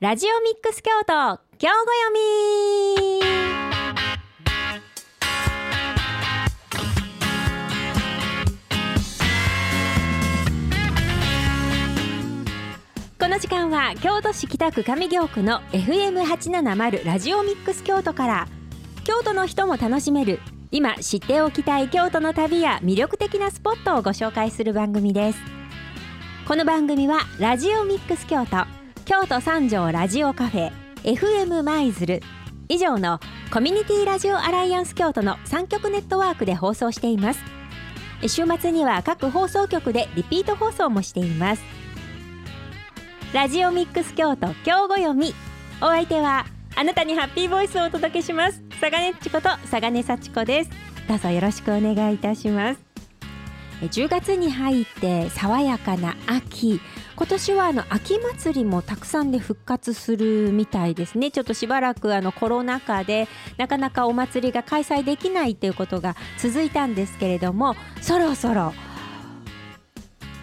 ラジオミックス京都今日ご読み。この時間は京都市北区上京区の FM870 ラジオミックス京都から京都の人も楽しめる今知っておきたい京都の旅や魅力的なスポットをご紹介する番組です。この番組はラジオミックス京都京都三条ラジオカフェ FM 舞鶴。以上のコミュニティラジオアライアンス京都の3局ネットワークで放送しています。週末には各放送局でリピート放送もしています。ラジオミックス京都今日ご読み。お相手はあなたにハッピーボイスをお届けします。佐賀根っちこと佐賀根幸子です。どうぞよろしくお願いいたします。10月に入って爽やかな秋。今年はあの秋祭りもたくさんで復活するみたいですね。ちょっとしばらくあのコロナ禍でなかなかお祭りが開催できないということが続いたんですけれどもそろそろ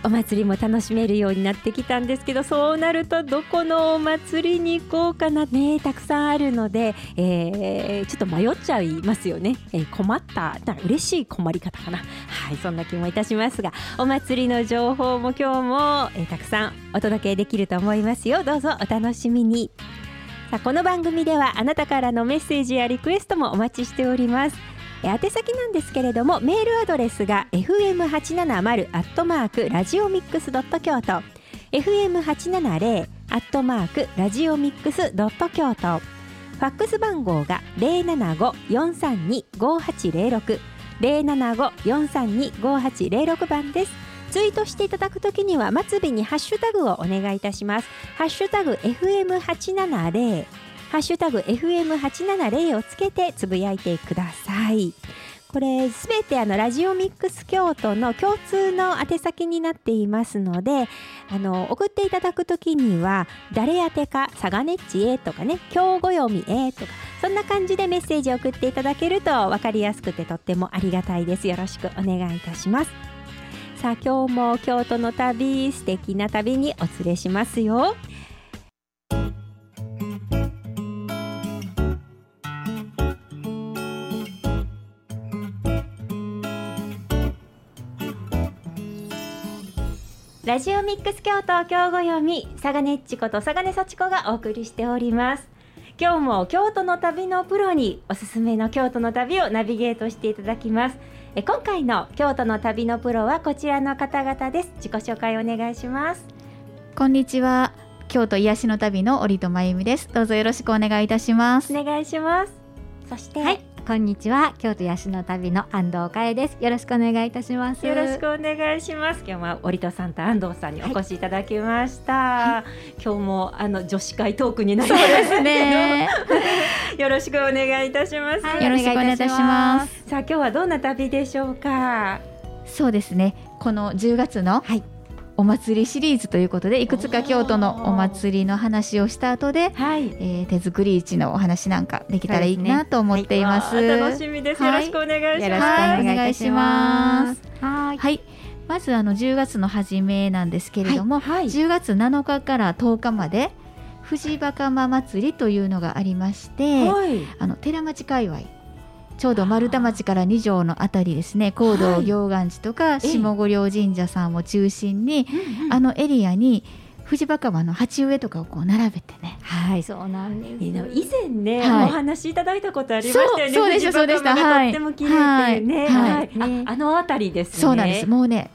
お祭りも楽しめるようになってきたんですけどそうなるとどこのお祭りに行こうかなねたくさんあるので、えー、ちょっと迷っちゃいますよね、えー、困った嬉しい困り方かな。はいそんな気もいたしますがお祭りの情報も今日も、えー、たくさんお届けできると思いますよ。どうぞお楽しみに。さあこの番組ではあなたからのメッセージやリクエストもお待ちしております。宛先なんですけれどもメールアドレスが fm870 アットマークラジオミックスドット京都。fm870 アットマークラジオミックスドット京都。ファックス番号が075-432-5806 075-432-5806番です。ツイートしていただくときには末尾にハッシュタグをお願いいたします。ハッシュタグ FM870 ハッシュタグ FM870 をつけてつぶやいてください。これすべてあのラジオミックス京都の共通の宛先になっていますのであの送っていただくときには誰宛てかサガネッチへとかね今日ご読みへとかそんな感じでメッセージを送っていただけると分かりやすくてとってもありがたいです。よろしくお願いいたします。さあ今日も京都の旅素敵な旅にお連れしますよ。ラジオミックス京都今日ご読み佐賀ねっちこと佐賀根幸子がお送りしております。今日も京都の旅のプロにおすすめの京都の旅をナビゲートしていただきます。え今回の京都の旅のプロはこちらの方々です。自己紹介お願いします。こんにちは。京都癒しの旅の折戸真由美です。どうぞよろしくお願いいたします。お願いします。そして、はい、こんにちは。京都ヤシの旅の安藤佳恵です。よろしくお願いいたします。よろしくお願いします。今日は折戸さんと安藤さんにお越しいただきました、はい、今日もあの女子会トークになりますね。よろしくお願いいたします、はい、よろしくお願いいたします。さあ今日はどんな旅でしょうか？そうですね。この10月の、はいお祭りシリーズということでいくつか京都のお祭りの話をした後で、はい、えー、手作り市のお話なんかできたらいいなと思っています。すねはい、楽しみです、よろしくお願いします。よろしくお願いします。はい。はい。まずあの10月の初めなんですけれども、はいはい、10月7日から10日まで藤バカマ祭りというのがありまして、はい、あの寺町界隈ちょうど丸太町から二条のあたりですね。高道行願寺とか下五稜神社さんを中心に、あのエリアに藤若葉の鉢植えとかをこう並べてね。はい、そうなんです。以前ね、はい、お話いただいたことありましたよね。そうでした、そうでした。とっても綺麗でね。はい、はい、あのあたりです、ね、そうなんです。もうね、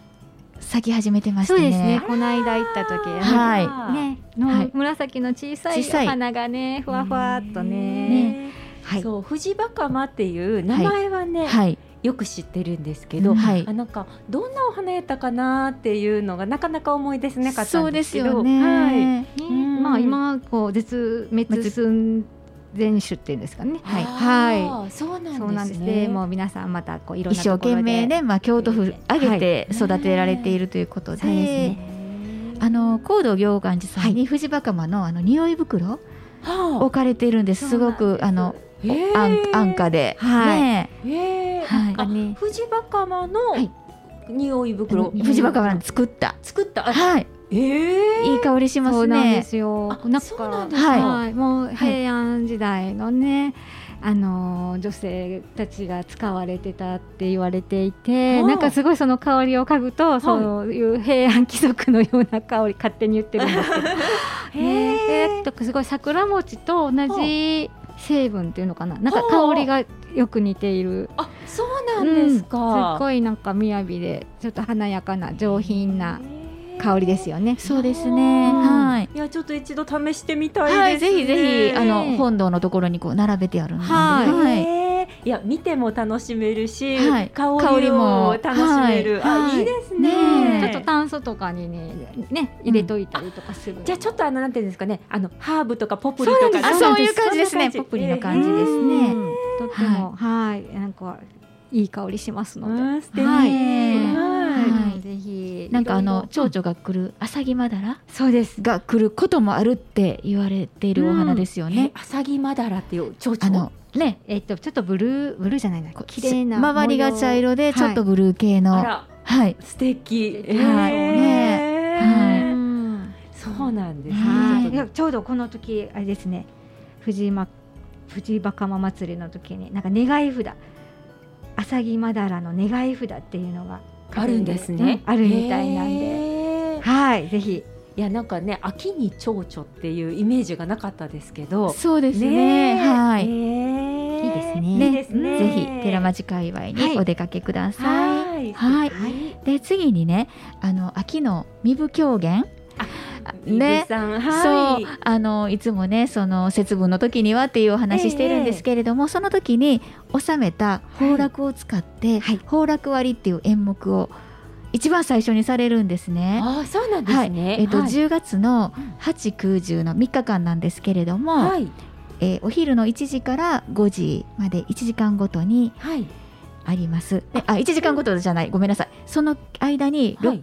咲き始めてましたね。そうですね。この間行った時、はい、ね、の紫の小さい花がね、ふわふわっとね。ねはい、そう藤バカマっていう名前はね、はい、よく知ってるんですけど、はい、あなんかどんなお花やったかなっていうのがなかなか思い出せなかったんですけど、ね、はい、うん、まあ今こう絶滅寸前種っていうんですかね。はい。はい。そうなんですね。もう皆さんまたこういろんな一生懸命ね、まあ京都府上げて育てられているということで、はいあの高度行願寺さんに藤バカマのあの匂い袋置かれているんです。すごくあの安安価で、はい、ね、え。ー、はい、藤バカマの匂い袋、藤バカマ作った。作った。はい。えー、いい香りしますね。そうなんですよ。なんか。はい、もう平安時代のね。あの女性たちが使われてたって言われていてなんかすごいその香りを嗅ぐと、そういう平安貴族のような香り勝手に言ってるんですけど。え。ー、とすごい桜餅と同じ成分っていうのかな？なんか香りがよく似ているあそうなんですか、うん、すごいなんか雅でちょっと華やかな上品な香りですよね。そうですね。はい。いやちょっと一度試してみたいはい、ぜひぜひあの本堂のところにこう並べてあるので。はい。いや見ても楽しめるし、はい、香りも楽しめる。あ、いいですね。ちょっと炭素とかにねね入れといたりとかする。じゃあちょっとあのなんていうんですかね、あのハーブとかポプリとかそういう感じですね。ポプリの感じですね。とってもはいなんかいい香りしますので。素敵。はい。はい。ぜひ。なんかあの蝶々が来るアサギマダラ。そうです。が来ることもあるって言われているお花ですよね。アサギマダラっていう蝶々。ね、えっとちょっとブルーブルーじゃないな。綺麗な周りが茶色でちょっとブルー系の。はい。素敵。はい。ね。はい。そうなんですはい。ちょうどこの時あれですね。藤間藤バカマ祭りの時になんか願い札。浅木まだらの願い札っていうのがあるんですね、あるみたいなんではいぜひいやなんかね秋に蝶々っていうイメージがなかったですけどそうですねはい、いいですね。ねですね。ぜひ寺町界隈にお出かけください。はい、で次にねあの秋の身分狂言。ね、はい、そう。あのいつもねその節分の時にはっていうお話してるんですけれども、えー、その時に収めた崩落を使って、はい、崩落割っていう演目を一番最初にされるんですね。あそうなんですね。はい、えっ、ー、と、はい、10月の8、9、10の3日間なんですけれども、はい、えー、お昼の1時から5時まで1時間ごとにあります。はい、あ1時間ごとじゃないごめんなさい。その間に 6,、はい、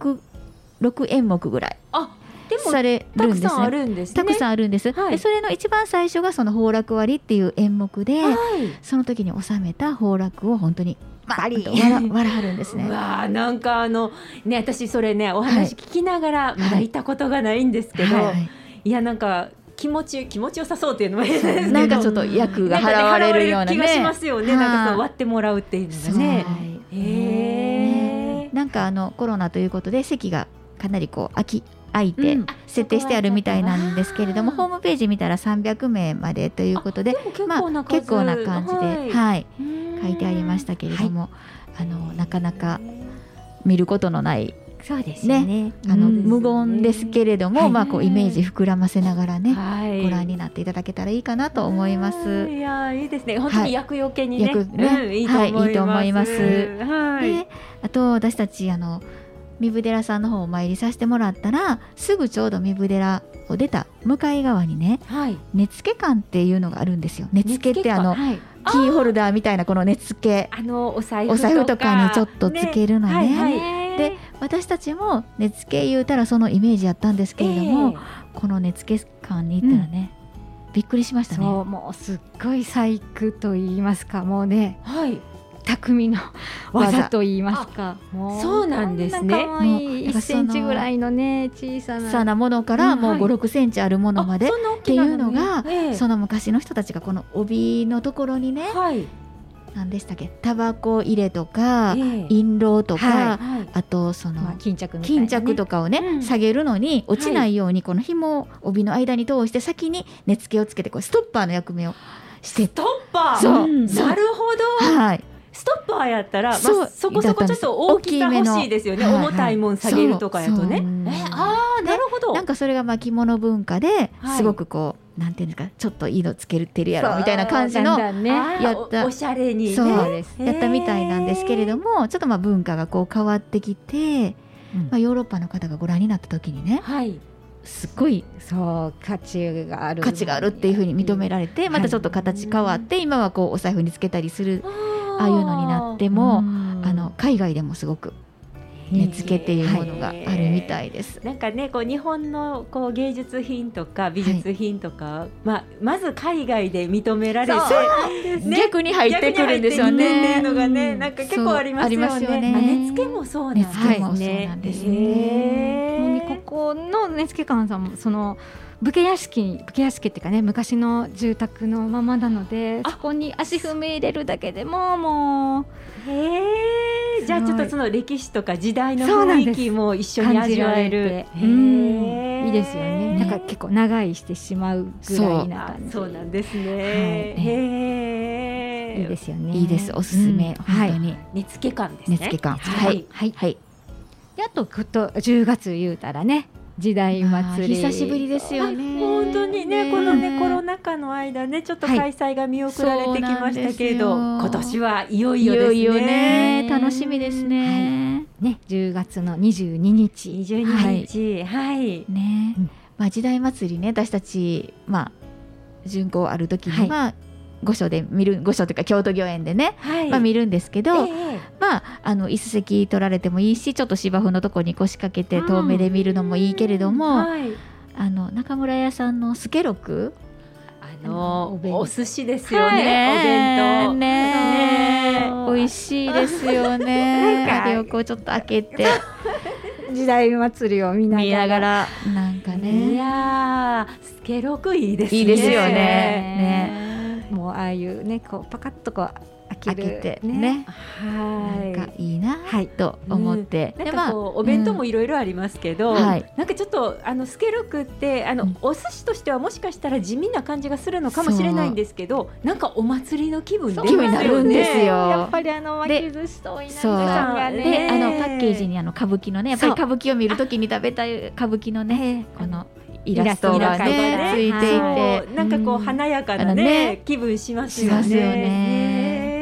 6演目ぐらい。あされるんですね。たくさんあるんです、ね、たくさんあるんです。はい、でそれの一番最初がその崩落割っていう演目で、はい、その時に収めた崩落を本当にバリ笑笑はるんですね。わなんかあのね私それねお話聞きながらまだ行ったことがないんですけど、はい、いやなんか気持ち気持ちよさそうっていうのも変ですなんかちょっと役が払われるような、ね、気がしますよね。なんかそう割ってもらうっていうのがね。へえ。なんかあのコロナということで席がかなりこう空き空いて設定してあるみたいなんですけれども、ホームページ見たら300名までということでまあ、結構な感じで、はい、はい、書いてありましたけれども、あのなかなか見ることのないそうですね、ね、あの、無言ですけれども、はい、まあこうイメージ膨らませながらね、はい、ご覧になっていただけたらいいかなと思います。いやいいですね。本当に役よけにね、はい、ね、うん、いいと思います。はい、で、あと私たちあの三部寺さんの方お参りさせてもらったらすぐちょうど三部寺を出た向かい側にね、はい、根付館っていうのがあるんですよ。根付ってあの、はい、キーホルダーみたいなこの根付あのお財布とか。にちょっとつけるのね。ねはいはい、で私たちも根付言うたらそのイメージやったんですけれども、えー、この根付館に行ったらね、うん、びっくりしましたね。もうすっごい細工と言いますかもうね、はい、匠の 技。と言いますか。そうなんですね。可愛い1センチぐらいのね小さな。なものからもう5、6センチあるものまで。っていうのがその昔の人たちがこの帯のところにね、何でしたっけ？タバコ入れとか、印籠とか、あとその、巾着巾着とかをね、下げるのに落ちないようにこの紐を帯の間に通して先に根付けをつけてこうストッパーの役目をして。ストッパー。そう、なるほど。はいストッパーやったら、まあ、そこそこちょっと大きさ欲しいですよね、重たいもん下げるとかやとね。えああなるほど、なんかそれがまあ着物文化ですごくこう、なんていうんですかちょっといいのつけてるやろみたいな感じのやった。おしゃれに、そうやったみたいなんですけれどもちょっとまあ文化がこう変わってきて、まあ、ヨーロッパの方がご覧になった時にね、はい、すごいそう価値がある価値があるっていうふうに認められてまたちょっと形変わって、今はこうお財布につけたりする。ああいうのになってもあの海外でもすごく根付けっていうものがあるみたいです。なんかねこう日本のこう芸術品とか美術品とか、はい、まあまず海外で認められて、ね、逆に入ってくるんですよね。っていうのがねなんか結構ありますよね。よね根付けもそうなんですね。はい、そうなんですね。この根付館さんもその武家屋敷武家屋敷っていうかね昔の住宅のままなのでそこに足踏み入れるだけでももう。へえ。じゃあちょっとその歴史とか時代の雰囲気も一緒に味わえる。うんいいですよね。なんか結構長いしてしまうぐらいな感じそう。なんですね、はい、へえ。いいですよね。いいです。おすすめ、うん、本当に、根付館ですね。根付館はい。はい。はい。であとと10月言うたらね時代祭り。久しぶりですよね。本当にねこのねコロナ禍の間ねちょっと開催が見送られてきましたけれど、はい、今年はいよいよですね。ね。楽しみですね、はい、ね10月の22日。22日。はい、はい、ね、うん、まあ時代祭りね私たちまあ巡行ある時には、御所で見る御所というか京都御苑でね、はい、まあ、見るんですけど、えー、まああの椅子席取られてもいいしちょっと芝生のとこに腰掛けて遠目で見るのもいいけれども、はい、あの中村屋さんの助六あのお寿司ですよね、お弁当。ね美味しいですよね。あれをこうちょっと開けて。時代祭りを見ながら。なんかね。いやー助六いいですね。いいですよね。ねああいうねこうパカッとこう開けてね。はい。なんかいいな、はい、と思って、うん、なんかこう、お弁当もいろいろありますけど、なんかちょっとあのスケロクってあの、お寿司としてはもしかしたら地味な感じがするのかもしれないんですけどなんかお祭りの気分気分になるんですよ。やっぱりあの巻き寿司と稲さんがね。であのパッケージにあの歌舞伎のねやっぱり歌舞伎を見るときに食べたい歌舞伎のねこのイラストがねついていて、なんかこう華やかなね気分しますよね。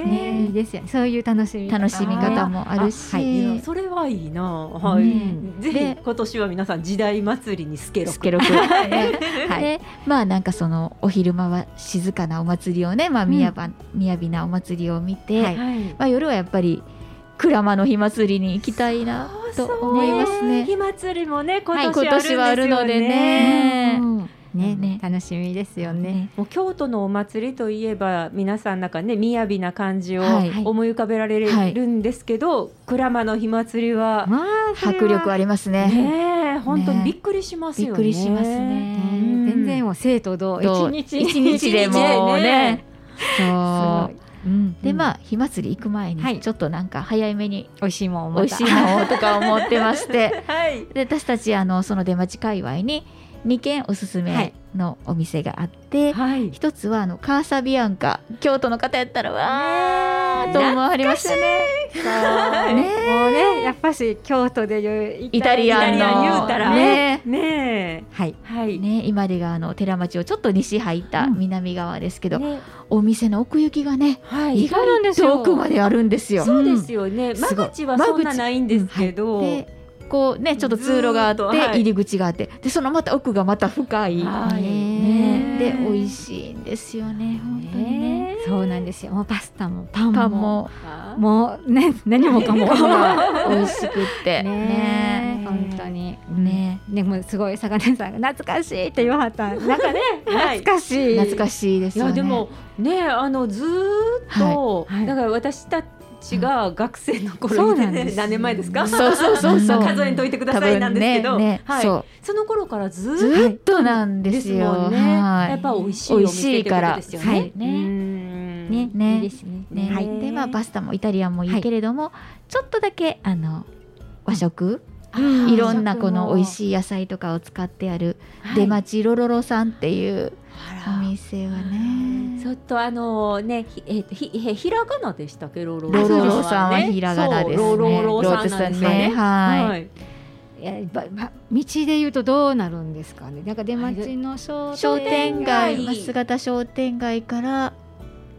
ね。いいですよね。そういう楽しみ楽しみ方もあるし、それはいいな。はい。ぜひ今年は皆さん時代祭りにスケロスケロク。はい。まあなんかそのお昼間は静かなお祭りをね、まあみやばみやびなお祭りを見て、まあ夜はやっぱり鞍馬の火祭りに行きたいなと思いますね。火祭りもね今年、今年はあるのでね。ねね、楽しみですよね。もう京都のお祭りといえば皆さんなんかね雅な感じを思い浮かべられるんですけど、鞍馬の火祭りは、まあ、迫力ありますね。ね本当にびっくりしますよね。びっくりしますね。全然もう生徒同一日一日でもね。そう。でまあ火祭り行く前にちょっとなんか早めに美味しいもん美味しいもんとか思ってまして、はい、で私たちあのその出町界隈に2軒おすすめのお店があって、はい、一つはあのカーサビアンカ京都の方やったらわーと思われましたね。ねもうねやっぱし京都でいうイタリアンの言うたら。ねねはい。はい。ね今でがあの寺町をちょっと西入った南側ですけど、ね、お店の奥行きがね、はい、意外と奥まであるんですよ。そうですよね。間口はそんなないんですけど。こうねちょっと通路があって入り口があってでそのまた奥がまた深い、ね、で美味しいんですよね本当にね。そうなんですよ。もうパスタもパンも。も。もうね何もかも。美味しくって。ね。本当に。ね。でもすごい坂根さんが懐かしいって言わはった。なんかね 懐かしい。懐かしいですよね。でもねあのずっと、だから私たちちが学生の頃に、ね、何年前ですか？そうそうそうそう。数えんといてくださいなんですけど、ねね、はい、その頃からずっとなんですよ。ね、はい、やっぱ美味しいお店ってことですよね。はい。ね。ね。いいですね。ねはい、でまあパスタもイタリアンもいいけれども、ちょっとだけあの和食、いろんなこの美味しい野菜とかを使ってある出町ロロロさんっていうお店はね。ちょっとあのねえー、ひひひらがなでしたっけ？ロロロロロさんはひらがなですね。ロロロさんですね。はい、い。やば道で言うとどうなるんですかね？なんか出町の商店街、増形商店街から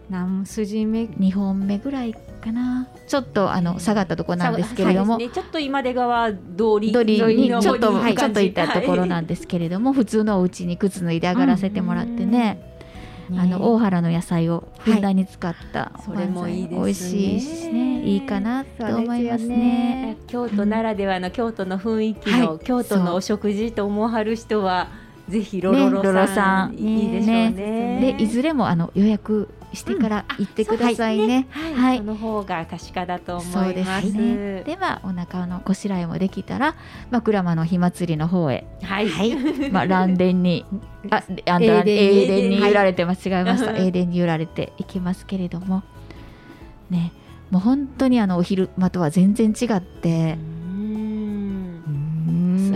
何筋目？二本目ぐらいかなちょっとあの下がったところなんですけれども、ね、ちょっと今出川通り通りにちょっと、はい、ちょっといったところなんですけれども、はい、普通のお家に靴脱いで上がらせてもらってね。あの大原の野菜をふんだんに使った、それもいいですね。美味しいしね。いいかなと思いますね。京都ならではの京都の雰囲気の、京都のお食事と思わはる人はぜひロロロさん、ね、いいでしょうね。ね。でいずれもあの予約してから行ってくださいね。うん、はい、その方が確かだと思います。ね、ではお腹のこしらえもできたら枕間の火祭りの方へ。はい。はい、まあ蘭殿にああ英伝に揺られて間違えました。英伝に揺られていきますけれどもね。もう本当にあのお昼間とは全然違って。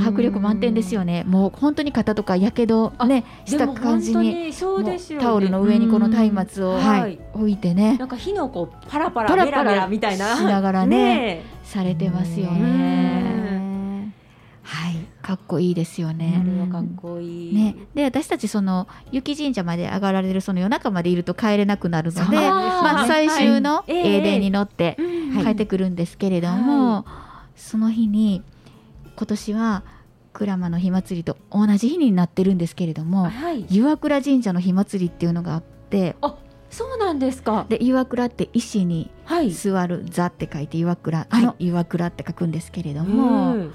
迫力満点ですよね。もう本当に肩とかやけどねした感じに、そうですタオルの上にこの松明を、はい、置いてね。なんか火の粉パラパラパラパラみたいな。しながらねされてますよね。はい、かっこいいですよね。かっこいい。ね、で私たちその雪神社まで上がられるその夜中までいると帰れなくなるので、まあ最終の英霊に乗って帰ってくるんですけれども、その日に今年は鞍馬の火祭りと同じ日になってるんですけれども、はい、岩倉神社の火祭りっていうのがあってあそうなんですか。で岩倉って石に座る座って書いて岩倉、はい、の岩倉って書くんですけれども、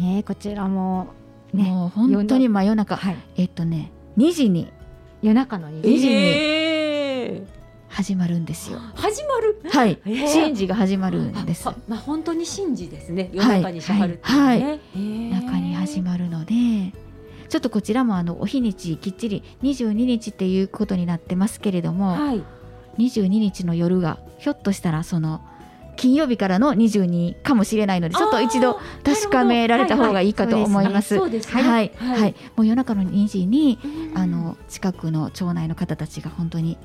ね、こちらも、ね、もう本当に真夜中、はい、えっとね2時に。夜中の2時に、えー始まるんですよ。始まる？はい。神事が始まるんです。まあ本当に神事ですね。夜中にしはる、ね、はい。はい、中に始まるので。ちょっとこちらもあのお日にちきっちり22日っていうことになってますけれども、はい、22日の夜がひょっとしたらその金曜日からの22かもしれないのでちょっと一度確かめられた方がいいかと思います。はい、はい、はい、もう夜中の2時にあの近くの町内の方たちが本当に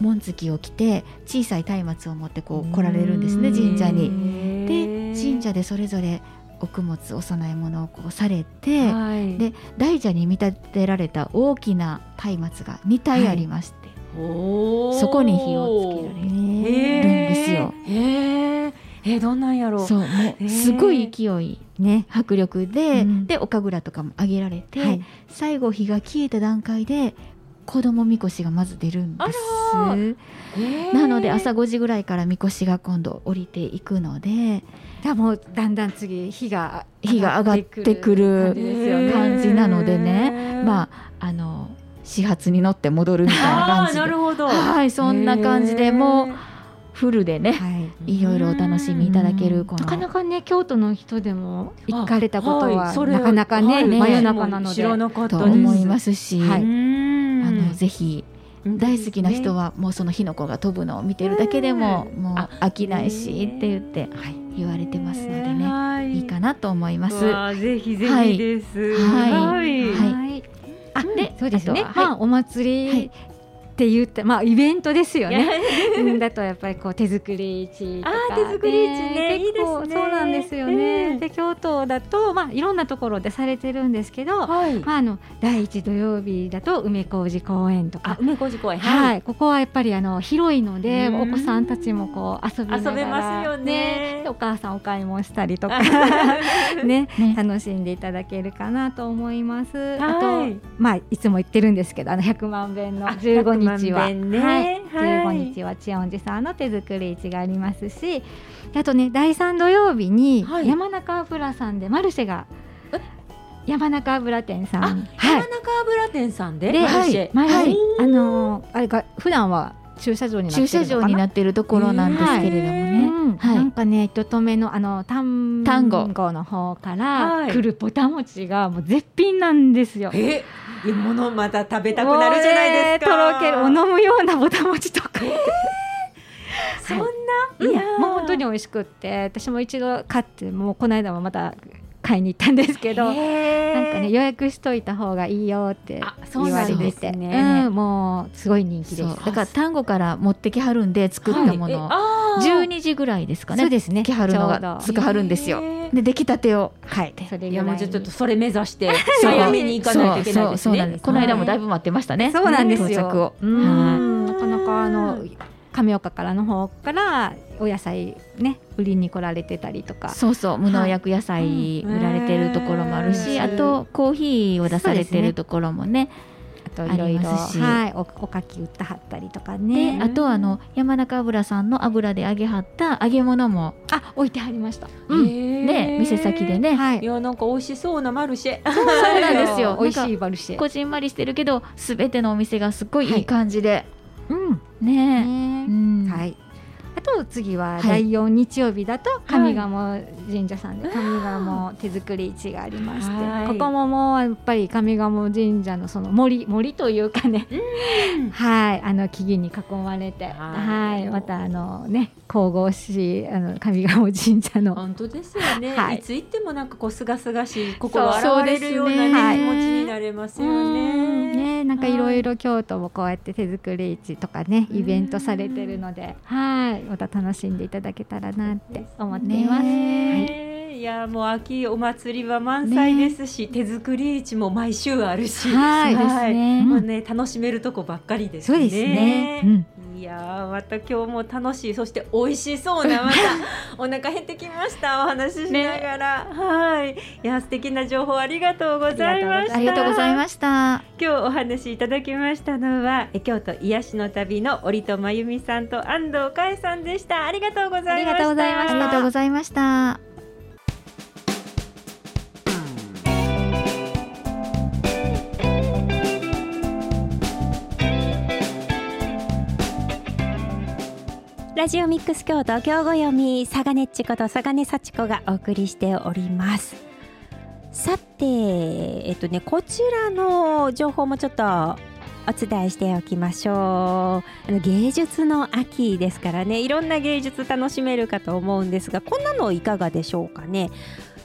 紋付を着て小さい松明を持ってこう来られるんですね神社に。で神社でそれぞれお供物お供え物をこうされて、はい、で大蛇に見立てられた大きな松明が2体ありまして、はい、そこに火をつけられるんですよ。えー、どんなんやろう。そうもうすごい勢い、ね、迫力で、うん、でお神楽とかも上げられて、はい、最後火が消えた段階で子供みこしがまず出るんです。なので朝5時ぐらいからみこしが今度降りていくので、だもうだんだん次火が火が上がってくる感じなのでね、まああの始発に乗って戻るみたいな感じで、なるほど。はいそんな感じでもう。フルでね、はい、いろいろお楽しみいただけるなかなかね京都の人でも行かれたことは、はい、なかなかね、真夜中なので。知らなかったと思いますし、はい、ぜひ大好きな人はもうその火の粉が飛ぶのを見てるだけでももう飽きないしって言って、はい、言われてますのでね、い、いかなと思います。ぜひぜひです。はい、はい、はい、あでそうですね。まあお祭りって言ってまあイベントですよね。だとやっぱりこう手作り市とか、手作り市ね結構そうなんですよね。で京都だとまあいろんなところでされてるんですけど、まああの第一土曜日だと梅小路公園とか、梅小路公園はい、ここはやっぱりあの広いのでお子さんたちもこう遊びながら遊べますよね。お母さんお買い物したりとか ね楽しんでいただけるかなと思います。あとまあいつも言ってるんですけどあの百万遍の15日日は、ね、はい、15日は千音寺さんの手作り市がありますしあとね第3土曜日に山中油さんでマルシェが、山中油店さん、はい、山中油店さんで？で、はい、はい、あのー、あれが普段は駐車場に駐車場になっているところなんですけれどもね、はい、なんかね人とめのあの単語。の方から来るぼたもちがもう絶品なんですよ。え？いものまた食べたくなるじゃないですか。とろけるお飲むようなぼたもちとか。そんな、いや、もう本当に美味しくって私も一度買ってもうこの間もまた買いに行ったんですけどなんかね予約しといた方がいいよって言われてて、ねうん、もうすごい人気です。だから単語から持ってきはるんで作ったもの、はい、12時ぐらいですかね。そうですね。きはるのがつかはるんですよ。で出来たてを書い。いやもうちょっとそれ目指して早めに行かないといけないですね。この間もだいぶ待ってましたね。そうなんですよ。なかなかあの亀岡からの方からお野菜ね売りに来られてたりとか。そうそう無農薬野菜売られてるところもあるし、はい、あとコーヒーを出されてるところもねといろいろはいおおかき売ったはったりとかね。あとあの山中油さんの油で揚げはった揚げ物もあ置いてありました、うん、ね店先でね、はい、いやなんか美味しそうなマルシェ。そうなんですよ。美味しいマルシェ。こじんまりしてるけどすべてのお店がすっごいいい感じで、はい、うんね。ね、うん、はい。あと次は第4日曜日だと上賀神社さんで上賀茂手作り市がありまして、ここももうやっぱり上賀茂神社のその森森というかね、はいあの木々に囲まれてはい。またあのね神々しいあの上賀茂神社の本当ですよね、はい、いつ行ってもなんかこうすがすがしい心洗われるような、ね、気持ちになれますよね。ねなんかい。ろいろ京都もこうやって手作り市とかねイベントされてるのではいまた楽しんでいただけたらなって思っています。はい。いやもう秋お祭りは満載ですし、ね、手作り市も毎週あるし、はい、はい、ね、もうね楽しめるとこばっかりですね。そうですね。うんいやまた今日も楽しいそして美味しそうな またお腹減ってきましたお話ししながら、ね、はい。いや素敵な情報ありがとうございました。ありがとうございました。今日お話いただきましたのは京都癒しの旅の折戸真由美さんと安藤海さんでした。ありがとうございました。ありがとうございましたラジオミックス京都京語読み佐賀ねっちこと佐賀根幸子がお送りしております。さてえっとねこちらの情報もちょっとお伝えしておきましょう。あの芸術の秋ですからね。いろんな芸術楽しめるかと思うんですがこんなのいかがでしょうかね？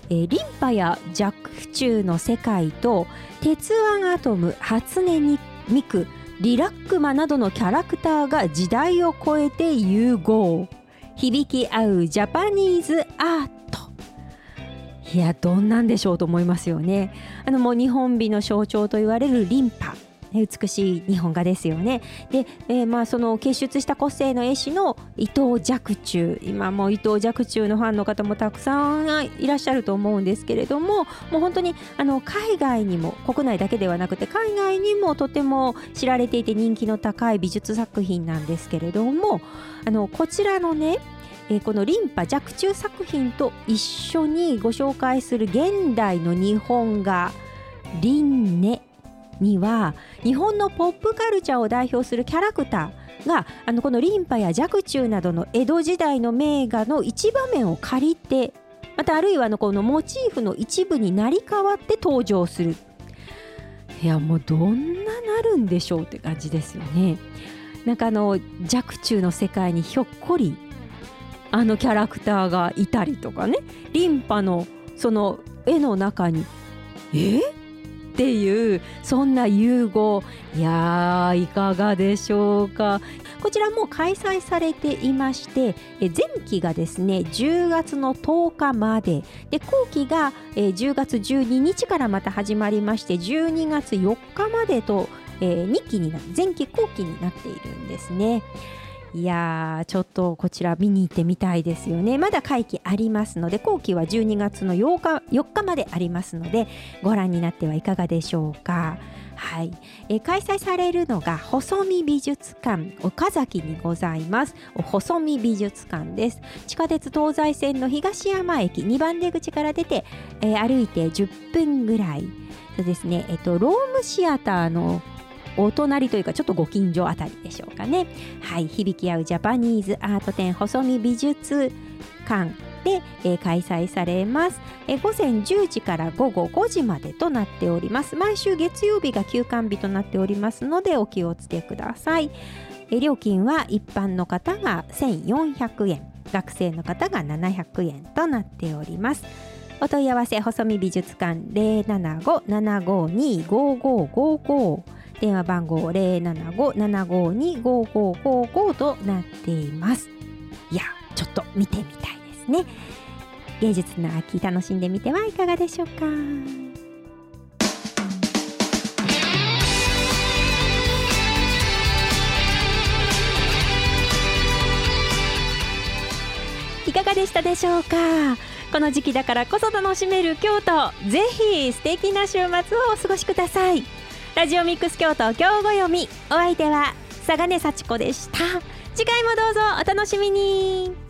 えー、リンパや弱中の世界と鉄腕アトム初音ミクリラックマなどのキャラクターが時代を超えて融合。響き合うジャパニーズアート。いやどんなんでしょうと思いますよね。あのもう日本美の象徴と言われるリンパ。美しい日本画ですよね。で、えー、まあその結出した個性の絵師の伊藤若冲今も伊藤若冲のファンの方もたくさんいらっしゃると思うんですけれどももう本当にあの海外にも国内だけではなくて海外にもとても知られていて人気の高い美術作品なんですけれどもあのこちらのねえー、このリンパ若冲作品と一緒にご紹介する現代の日本画「リンネ」には日本のポップカルチャーを代表するキャラクターがあのこのリンパや若冲などの江戸時代の名画の一場面を借りてまたあるいはあのこのモチーフの一部になり変わって登場する。いやもうどんななるんでしょうって感じですよね。なんかあの若冲の世界にひょっこりあのキャラクターがいたりとかね。リンパのその絵の中にえ？っていうそんな融合。いやーいかがでしょうか。こちらも開催されていまして前期がですね10月の10日まで。で後期が10月12日からまた始まりまして12月4日までと2期にな前期後期になっているんですね。いやーちょっとこちら見に行ってみたいですよね。まだ会期ありますので後期は12月の8日 ,4 日までありますのでご覧になってはいかがでしょうか。はい、え開催されるのが細見美術館岡崎にございます。細見美術館です。地下鉄東西線の東山駅2番出口から出て、えー、歩いて10分ぐらい。そうですね、えっと、ロームシアターのお隣というかちょっとご近所あたりでしょうかね。はい。響き合うジャパニーズアート展細見美術館で、えー、開催されます、えー、午前10時から午後5時までとなっております。毎週月曜日が休館日となっておりますのでお気をつけください、えー、料金は一般の方が1400円。学生の方が700円となっております。お問い合わせ細見美術館075-752-5555電話番号075-752-5555となっています。いやちょっと見てみたいですね。芸術の秋楽しんでみてはいかがでしょうか？いかがでしたでしょうか？この時期だからこそ楽しめる京都。ぜひ素敵な週末をお過ごしください。ラジオミックス京都今日ご読み。お相手は佐賀根幸子でした。次回もどうぞお楽しみに。